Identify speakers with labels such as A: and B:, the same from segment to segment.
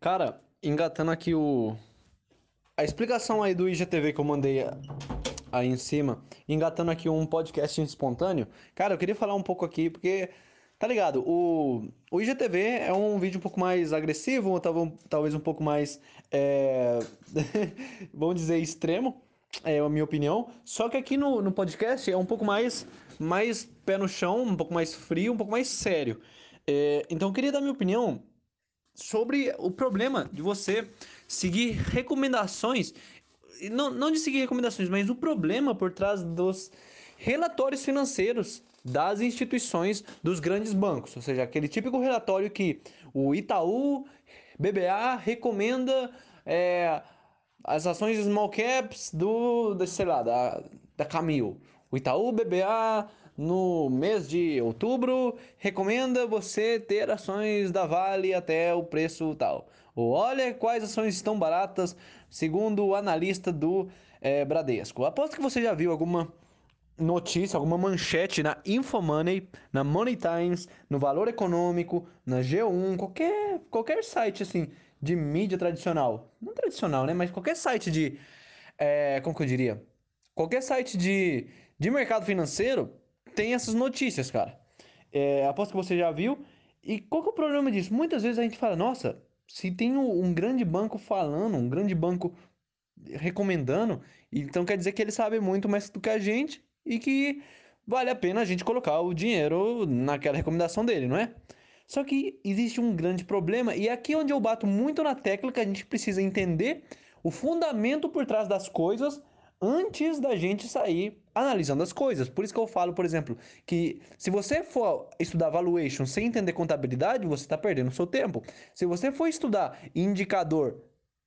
A: Cara, engatando aqui o. A explicação aí do IGTV que eu mandei aí em cima, engatando aqui um podcast espontâneo. Cara, eu queria falar um pouco aqui, porque. Tá ligado? O, o IGTV é um vídeo um pouco mais agressivo, talvez um pouco mais. É... vamos dizer, extremo. É a minha opinião. Só que aqui no, no podcast é um pouco mais, mais pé no chão, um pouco mais frio, um pouco mais sério. É, então eu queria dar minha opinião sobre o problema de você seguir recomendações, não, não de seguir recomendações, mas o problema por trás dos relatórios financeiros das instituições dos grandes bancos, ou seja, aquele típico relatório que o Itaú, BBA recomenda é, as ações small caps do, da, sei lá, da, da Camil. O Itaú, BBA no mês de outubro, recomenda você ter ações da Vale até o preço tal. Ou olha quais ações estão baratas, segundo o analista do é, Bradesco. Aposto que você já viu alguma notícia, alguma manchete na Infomoney, na Money Times, no Valor Econômico, na G1, qualquer, qualquer site assim de mídia tradicional. Não tradicional, né? Mas qualquer site de. É, como que eu diria? Qualquer site de, de mercado financeiro tem essas notícias, cara. É, aposto que você já viu. E qual que é o problema disso? Muitas vezes a gente fala, nossa, se tem um, grande banco falando, um grande banco recomendando, então quer dizer que ele sabe muito mais do que a gente e que vale a pena a gente colocar o dinheiro naquela recomendação dele, não é? Só que existe um grande problema, e é aqui onde eu bato muito na tecla que a gente precisa entender o fundamento por trás das coisas antes da gente sair analisando as coisas. Por isso que eu falo, por exemplo, que se você for estudar valuation sem entender contabilidade, você está perdendo seu tempo. Se você for estudar indicador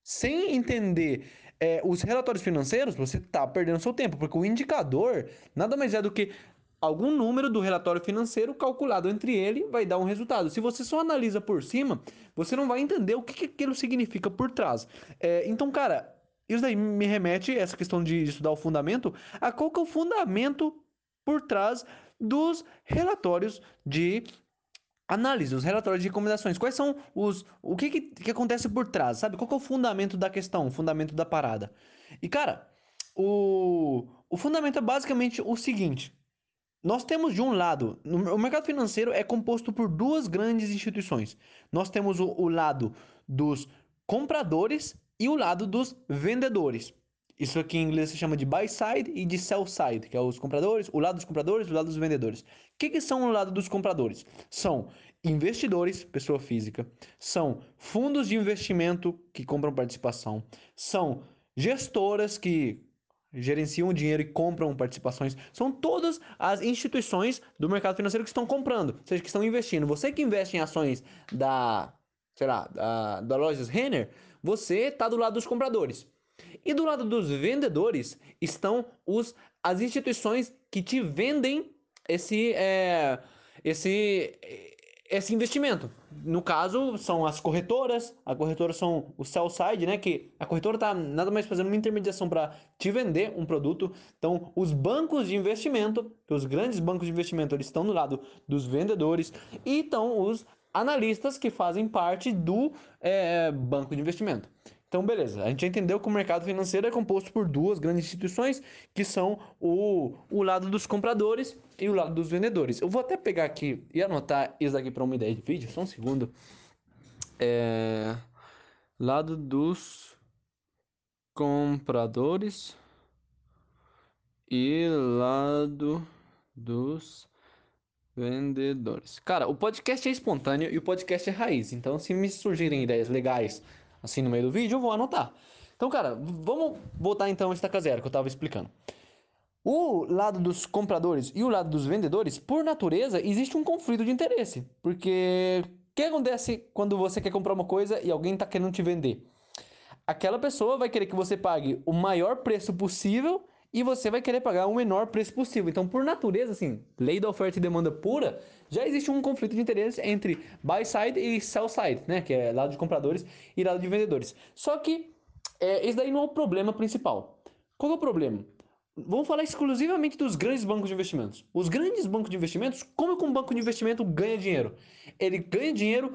A: sem entender é, os relatórios financeiros, você está perdendo seu tempo, porque o indicador nada mais é do que algum número do relatório financeiro calculado entre ele vai dar um resultado. Se você só analisa por cima, você não vai entender o que, que aquilo significa por trás. É, então, cara, isso daí me remete, essa questão de estudar o fundamento, a qual que é o fundamento por trás dos relatórios de análise, os relatórios de recomendações. Quais são os. O que, que, que acontece por trás, sabe? Qual é o fundamento da questão, o fundamento da parada? E, cara, o, o fundamento é basicamente o seguinte. Nós temos de um lado, o mercado financeiro é composto por duas grandes instituições. Nós temos o, o lado dos compradores e o lado dos vendedores. Isso aqui em inglês se chama de buy side e de sell side, que é os compradores, o lado dos compradores o lado dos vendedores. O que, que são o lado dos compradores? São investidores, pessoa física, são fundos de investimento que compram participação, são gestoras que gerenciam o dinheiro e compram participações. São todas as instituições do mercado financeiro que estão comprando, ou seja, que estão investindo. Você que investe em ações da, sei lá, da, da Lojas Renner, você está do lado dos compradores. E do lado dos vendedores estão os, as instituições que te vendem esse, é, esse, esse investimento. No caso, são as corretoras. A corretora são o sell side, né? Que a corretora está nada mais fazendo uma intermediação para te vender um produto. Então, os bancos de investimento, os grandes bancos de investimento, eles estão do lado dos vendedores. E estão os analistas que fazem parte do é, banco de investimento. Então, beleza, a gente entendeu que o mercado financeiro é composto por duas grandes instituições, que são o, o lado dos compradores e o lado dos vendedores. Eu vou até pegar aqui e anotar isso aqui para uma ideia de vídeo, só um segundo. É, lado dos compradores e lado dos Vendedores. Cara, o podcast é espontâneo e o podcast é raiz. Então, se me surgirem ideias legais assim no meio do vídeo, eu vou anotar. Então, cara, vamos voltar então a estaca zero que eu tava explicando. O lado dos compradores e o lado dos vendedores, por natureza, existe um conflito de interesse. Porque o que acontece quando você quer comprar uma coisa e alguém está querendo te vender? Aquela pessoa vai querer que você pague o maior preço possível e você vai querer pagar o menor preço possível. Então, por natureza, assim, lei da oferta e demanda pura, já existe um conflito de interesse entre buy side e sell side, né? Que é lado de compradores e lado de vendedores. Só que é, esse daí não é o problema principal. Qual é o problema? Vamos falar exclusivamente dos grandes bancos de investimentos. Os grandes bancos de investimentos, como que um banco de investimento ganha dinheiro? Ele ganha dinheiro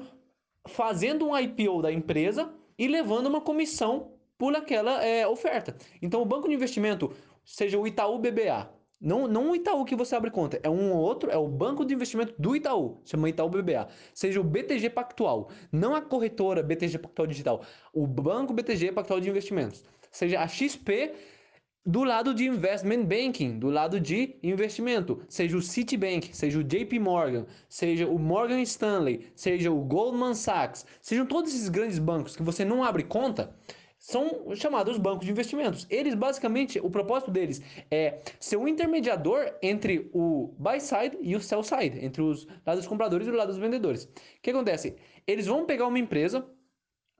A: fazendo um IPO da empresa e levando uma comissão por aquela é, oferta. Então, o banco de investimento, seja o Itaú BBA, não, não o Itaú que você abre conta, é um outro, é o banco de investimento do Itaú, chama Itaú BBA. Seja o BTG Pactual, não a corretora BTG Pactual Digital, o banco BTG Pactual de Investimentos. Seja a XP do lado de investment banking, do lado de investimento, seja o Citibank, seja o JP Morgan, seja o Morgan Stanley, seja o Goldman Sachs, sejam todos esses grandes bancos que você não abre conta, são chamados bancos de investimentos. Eles basicamente, o propósito deles é ser um intermediador entre o buy side e o sell side, entre os lados dos compradores e o lado dos vendedores. O que acontece? Eles vão pegar uma empresa,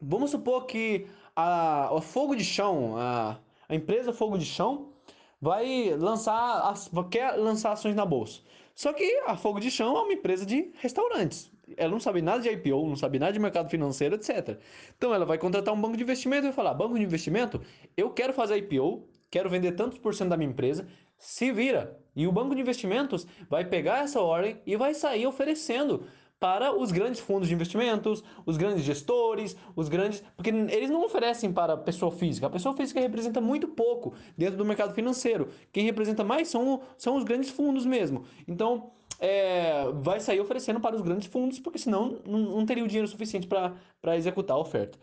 A: vamos supor que a, o fogo de chão, a, a empresa fogo de chão vai lançar, quer lançar ações na bolsa. Só que a Fogo de Chão é uma empresa de restaurantes ela não sabe nada de IPO, não sabe nada de mercado financeiro, etc. Então ela vai contratar um banco de investimento e falar: banco de investimento, eu quero fazer IPO, quero vender tantos por cento da minha empresa, se vira. E o banco de investimentos vai pegar essa ordem e vai sair oferecendo para os grandes fundos de investimentos, os grandes gestores, os grandes. Porque eles não oferecem para a pessoa física. A pessoa física representa muito pouco dentro do mercado financeiro. Quem representa mais são, são os grandes fundos mesmo. Então, é, vai sair oferecendo para os grandes fundos, porque senão não, não teria o dinheiro suficiente para executar a oferta.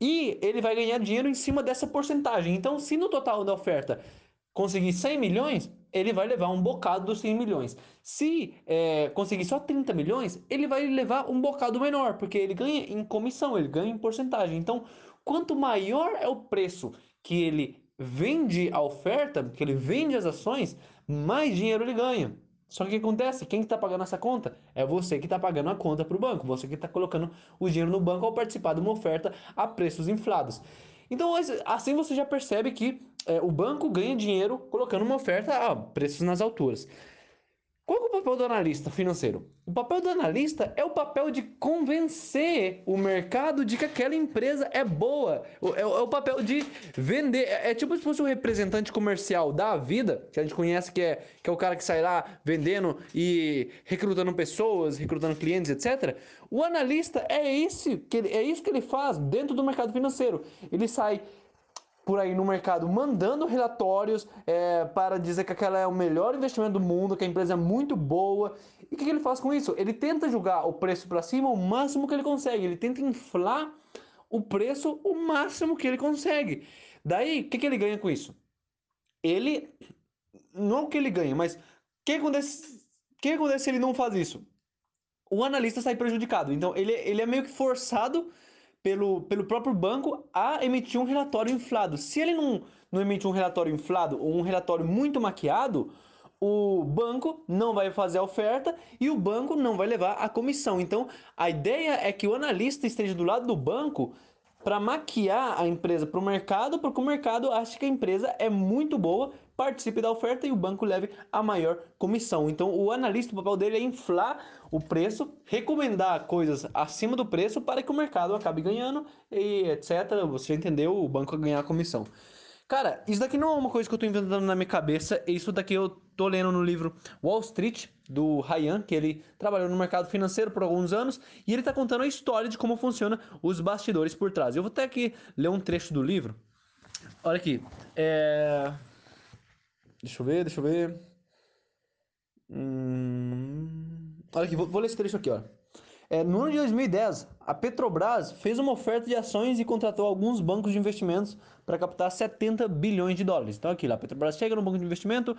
A: E ele vai ganhar dinheiro em cima dessa porcentagem. Então, se no total da oferta conseguir 100 milhões, ele vai levar um bocado dos 100 milhões. Se é, conseguir só 30 milhões, ele vai levar um bocado menor, porque ele ganha em comissão, ele ganha em porcentagem. Então, quanto maior é o preço que ele vende a oferta, que ele vende as ações, mais dinheiro ele ganha. Só que o que acontece? Quem está pagando essa conta? É você que está pagando a conta para o banco. Você que está colocando o dinheiro no banco ao participar de uma oferta a preços inflados. Então, assim você já percebe que é, o banco ganha dinheiro colocando uma oferta a preços nas alturas. Qual é o papel do analista financeiro? O papel do analista é o papel de convencer o mercado de que aquela empresa é boa. É, é o papel de vender. É, é, tipo se fosse um representante comercial da vida, que a gente conhece que é, que é o cara que sai lá vendendo e recrutando pessoas, recrutando clientes, etc. O analista é, esse, que ele, é isso que ele faz dentro do mercado financeiro. Ele sai por aí no mercado mandando relatórios é, para dizer que aquela é o melhor investimento do mundo, que a empresa é muito boa. E o que, que ele faz com isso? Ele tenta jogar o preço para cima o máximo que ele consegue. Ele tenta inflar o preço o máximo que ele consegue. Daí, o que, que ele ganha com isso? Ele. Não o que ele ganha, mas o que acontece, que acontece se ele não faz isso? O analista sai prejudicado. Então, ele, ele é meio que forçado pelo, pelo próprio banco a emitir um relatório inflado. Se ele não, não emitir um relatório inflado ou um relatório muito maquiado, o banco não vai fazer a oferta e o banco não vai levar a comissão. Então, a ideia é que o analista esteja do lado do banco para maquiar a empresa para o mercado, porque o mercado acha que a empresa é muito boa, participe da oferta e o banco leve a maior comissão. Então, o analista, o papel dele é inflar o preço, recomendar coisas acima do preço para que o mercado acabe ganhando e etc. Você entendeu? O banco ganhar a comissão. Cara, isso daqui não é uma coisa que eu tô inventando na minha cabeça, isso daqui eu tô lendo no livro Wall Street, do Ryan, que ele trabalhou no mercado financeiro por alguns anos, e ele tá contando a história de como funciona os bastidores por trás. Eu vou até aqui ler um trecho do livro. Olha aqui. É... Deixa eu ver, deixa eu ver. Hum... Olha aqui, vou, vou ler esse trecho aqui, ó. É, no ano de 2010, a Petrobras fez uma oferta de ações e contratou alguns bancos de investimentos para captar 70 bilhões de dólares. Então aqui, lá, a Petrobras chega no banco de investimento,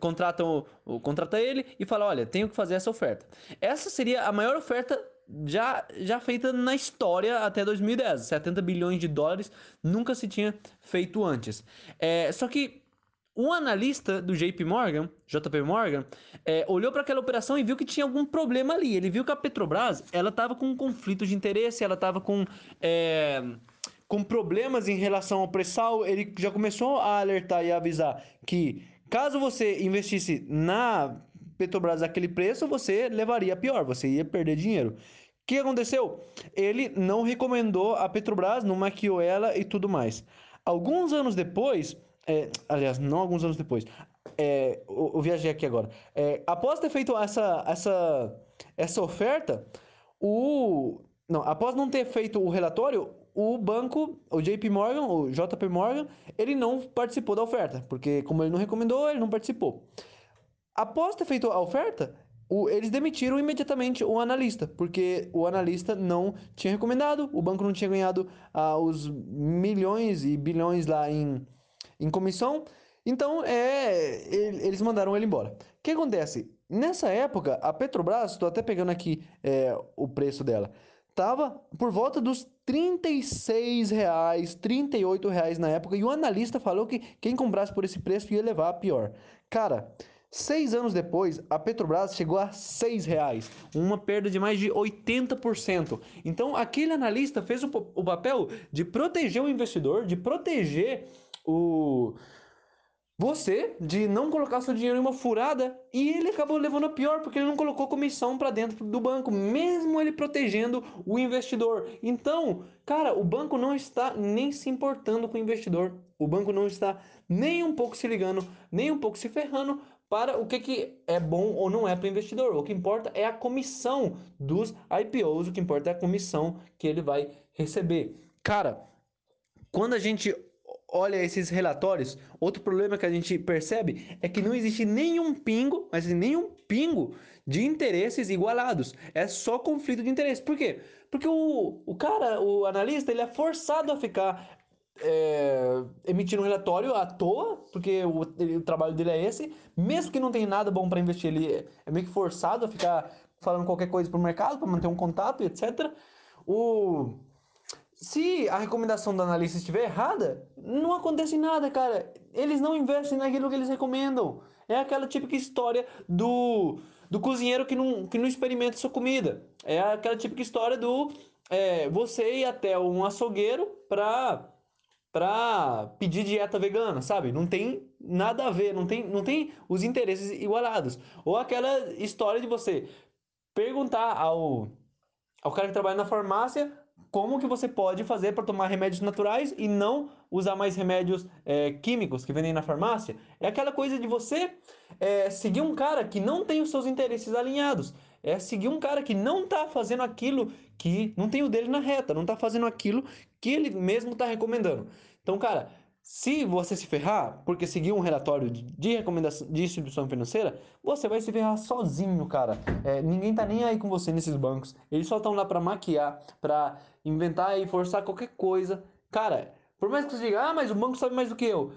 A: contrata, o, contrata ele e fala, olha, tenho que fazer essa oferta. Essa seria a maior oferta já, já feita na história até 2010. 70 bilhões de dólares nunca se tinha feito antes. É, só que um analista do JP Morgan, JP Morgan, é, olhou para aquela operação e viu que tinha algum problema ali. Ele viu que a Petrobras ela estava com um conflito de interesse, ela estava com é, com problemas em relação ao pré-sal. Ele já começou a alertar e avisar que caso você investisse na Petrobras aquele preço, você levaria pior, você ia perder dinheiro. O que aconteceu? Ele não recomendou a Petrobras, não maquiou ela e tudo mais. Alguns anos depois, é, aliás, não alguns anos depois. É, eu, eu viajei aqui agora. É, após ter feito essa, essa, essa oferta, o Não, após não ter feito o relatório, o banco, o JP Morgan, o JP Morgan, ele não participou da oferta, porque como ele não recomendou, ele não participou. Após ter feito a oferta, o, eles demitiram imediatamente o analista, porque o analista não tinha recomendado, o banco não tinha ganhado ah, os milhões e bilhões lá em, em comissão, então é, eles mandaram ele embora. O que acontece? Nessa época, a Petrobras, estou até pegando aqui é, o preço dela, estava por volta dos 36 reais, 38 reais na época, e o analista falou que quem comprasse por esse preço ia levar a pior. Cara, Seis anos depois, a Petrobras chegou a seis reais, uma perda de mais de 80%. Então, aquele analista fez o, o papel de proteger o investidor, de proteger o você de não colocar seu dinheiro em uma furada e ele acabou levando a pior porque ele não colocou comissão para dentro do banco, mesmo ele protegendo o investidor. Então, cara, o banco não está nem se importando com o investidor. O banco não está nem um pouco se ligando, nem um pouco se ferrando para o que, que é bom ou não é para o investidor. O que importa é a comissão dos IPOs, o que importa é a comissão que ele vai receber. Cara, quando a gente olha esses relatórios, outro problema que a gente percebe é que não existe nenhum pingo, mas nenhum pingo de interesses igualados. É só conflito de interesse. Por quê? Porque o, o cara, o analista, ele é forçado a ficar é, emitir um relatório à toa, porque o, o, trabalho dele é esse, mesmo que não tenha nada bom para investir, ele é meio que forçado a ficar falando qualquer coisa para o mercado, para manter um contato, etc. O, se a recomendação do analista estiver errada, não acontece nada, cara. Eles não investem naquilo que eles recomendam. É aquela típica história do, do cozinheiro que não, que não experimenta sua comida. É aquela típica história do é, você ir até um açougueiro para para pedir dieta vegana, sabe? Não tem nada a ver, não tem, não tem os interesses igualados. Ou aquela história de você perguntar ao, ao cara que trabalha na farmácia como que você pode fazer para tomar remédios naturais e não usar mais remédios é, químicos que vendem na farmácia. É aquela coisa de você é, seguir um cara que não tem os seus interesses alinhados. É seguir um cara que não está fazendo aquilo que não tem o dele na reta, não está fazendo aquilo que ele mesmo está recomendando. Então, cara, se você se ferrar porque seguir um relatório de recomendação de instituição financeira, você vai se ferrar sozinho, cara. É, ninguém tá nem aí com você nesses bancos. Eles só estão lá para maquiar, para inventar e forçar qualquer coisa. Cara, por mais que você diga, ah, mas o banco sabe mais do que eu.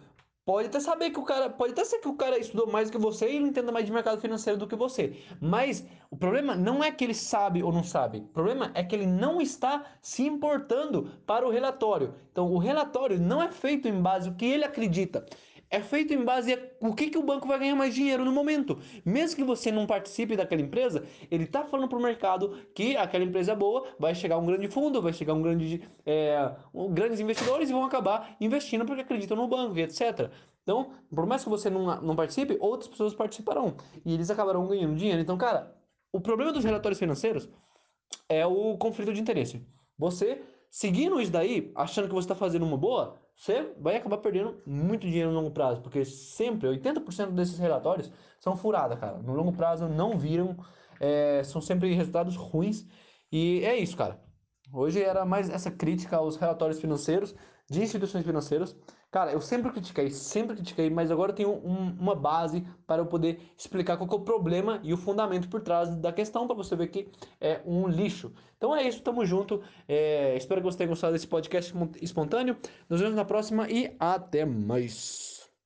A: Pode até saber que o cara. Pode até ser que o cara estudou mais que você e ele entenda mais de mercado financeiro do que você. Mas o problema não é que ele sabe ou não sabe. O problema é que ele não está se importando para o relatório. Então, o relatório não é feito em base no que ele acredita é feito em base a o que, que o banco vai ganhar mais dinheiro no momento. Mesmo que você não participe daquela empresa, ele está falando para o mercado que aquela empresa é boa, vai chegar um grande fundo, vai chegar um grande, é, um, grandes investidores e vão acabar investindo porque acreditam no banco, etc. Então, por mais que você não, não participe, outras pessoas participarão e eles acabarão ganhando dinheiro. Então, cara, o problema dos relatórios financeiros é o conflito de interesse. Você seguindo isso daí, achando que você está fazendo uma boa, você vai acabar perdendo muito dinheiro no longo prazo, porque sempre, 80% desses relatórios são furadas, cara. No longo prazo não viram, é, são sempre resultados ruins. E é isso, cara. Hoje era mais essa crítica aos relatórios financeiros de instituições financeiras. Cara, eu sempre critiquei, sempre critiquei, mas agora eu tenho um, uma base para eu poder explicar qual é o problema e o fundamento por trás da questão, para você ver que é um lixo. Então é isso, tamo junto. É, espero que você tenha gostado desse podcast espontâneo. Nos vemos na próxima e até mais.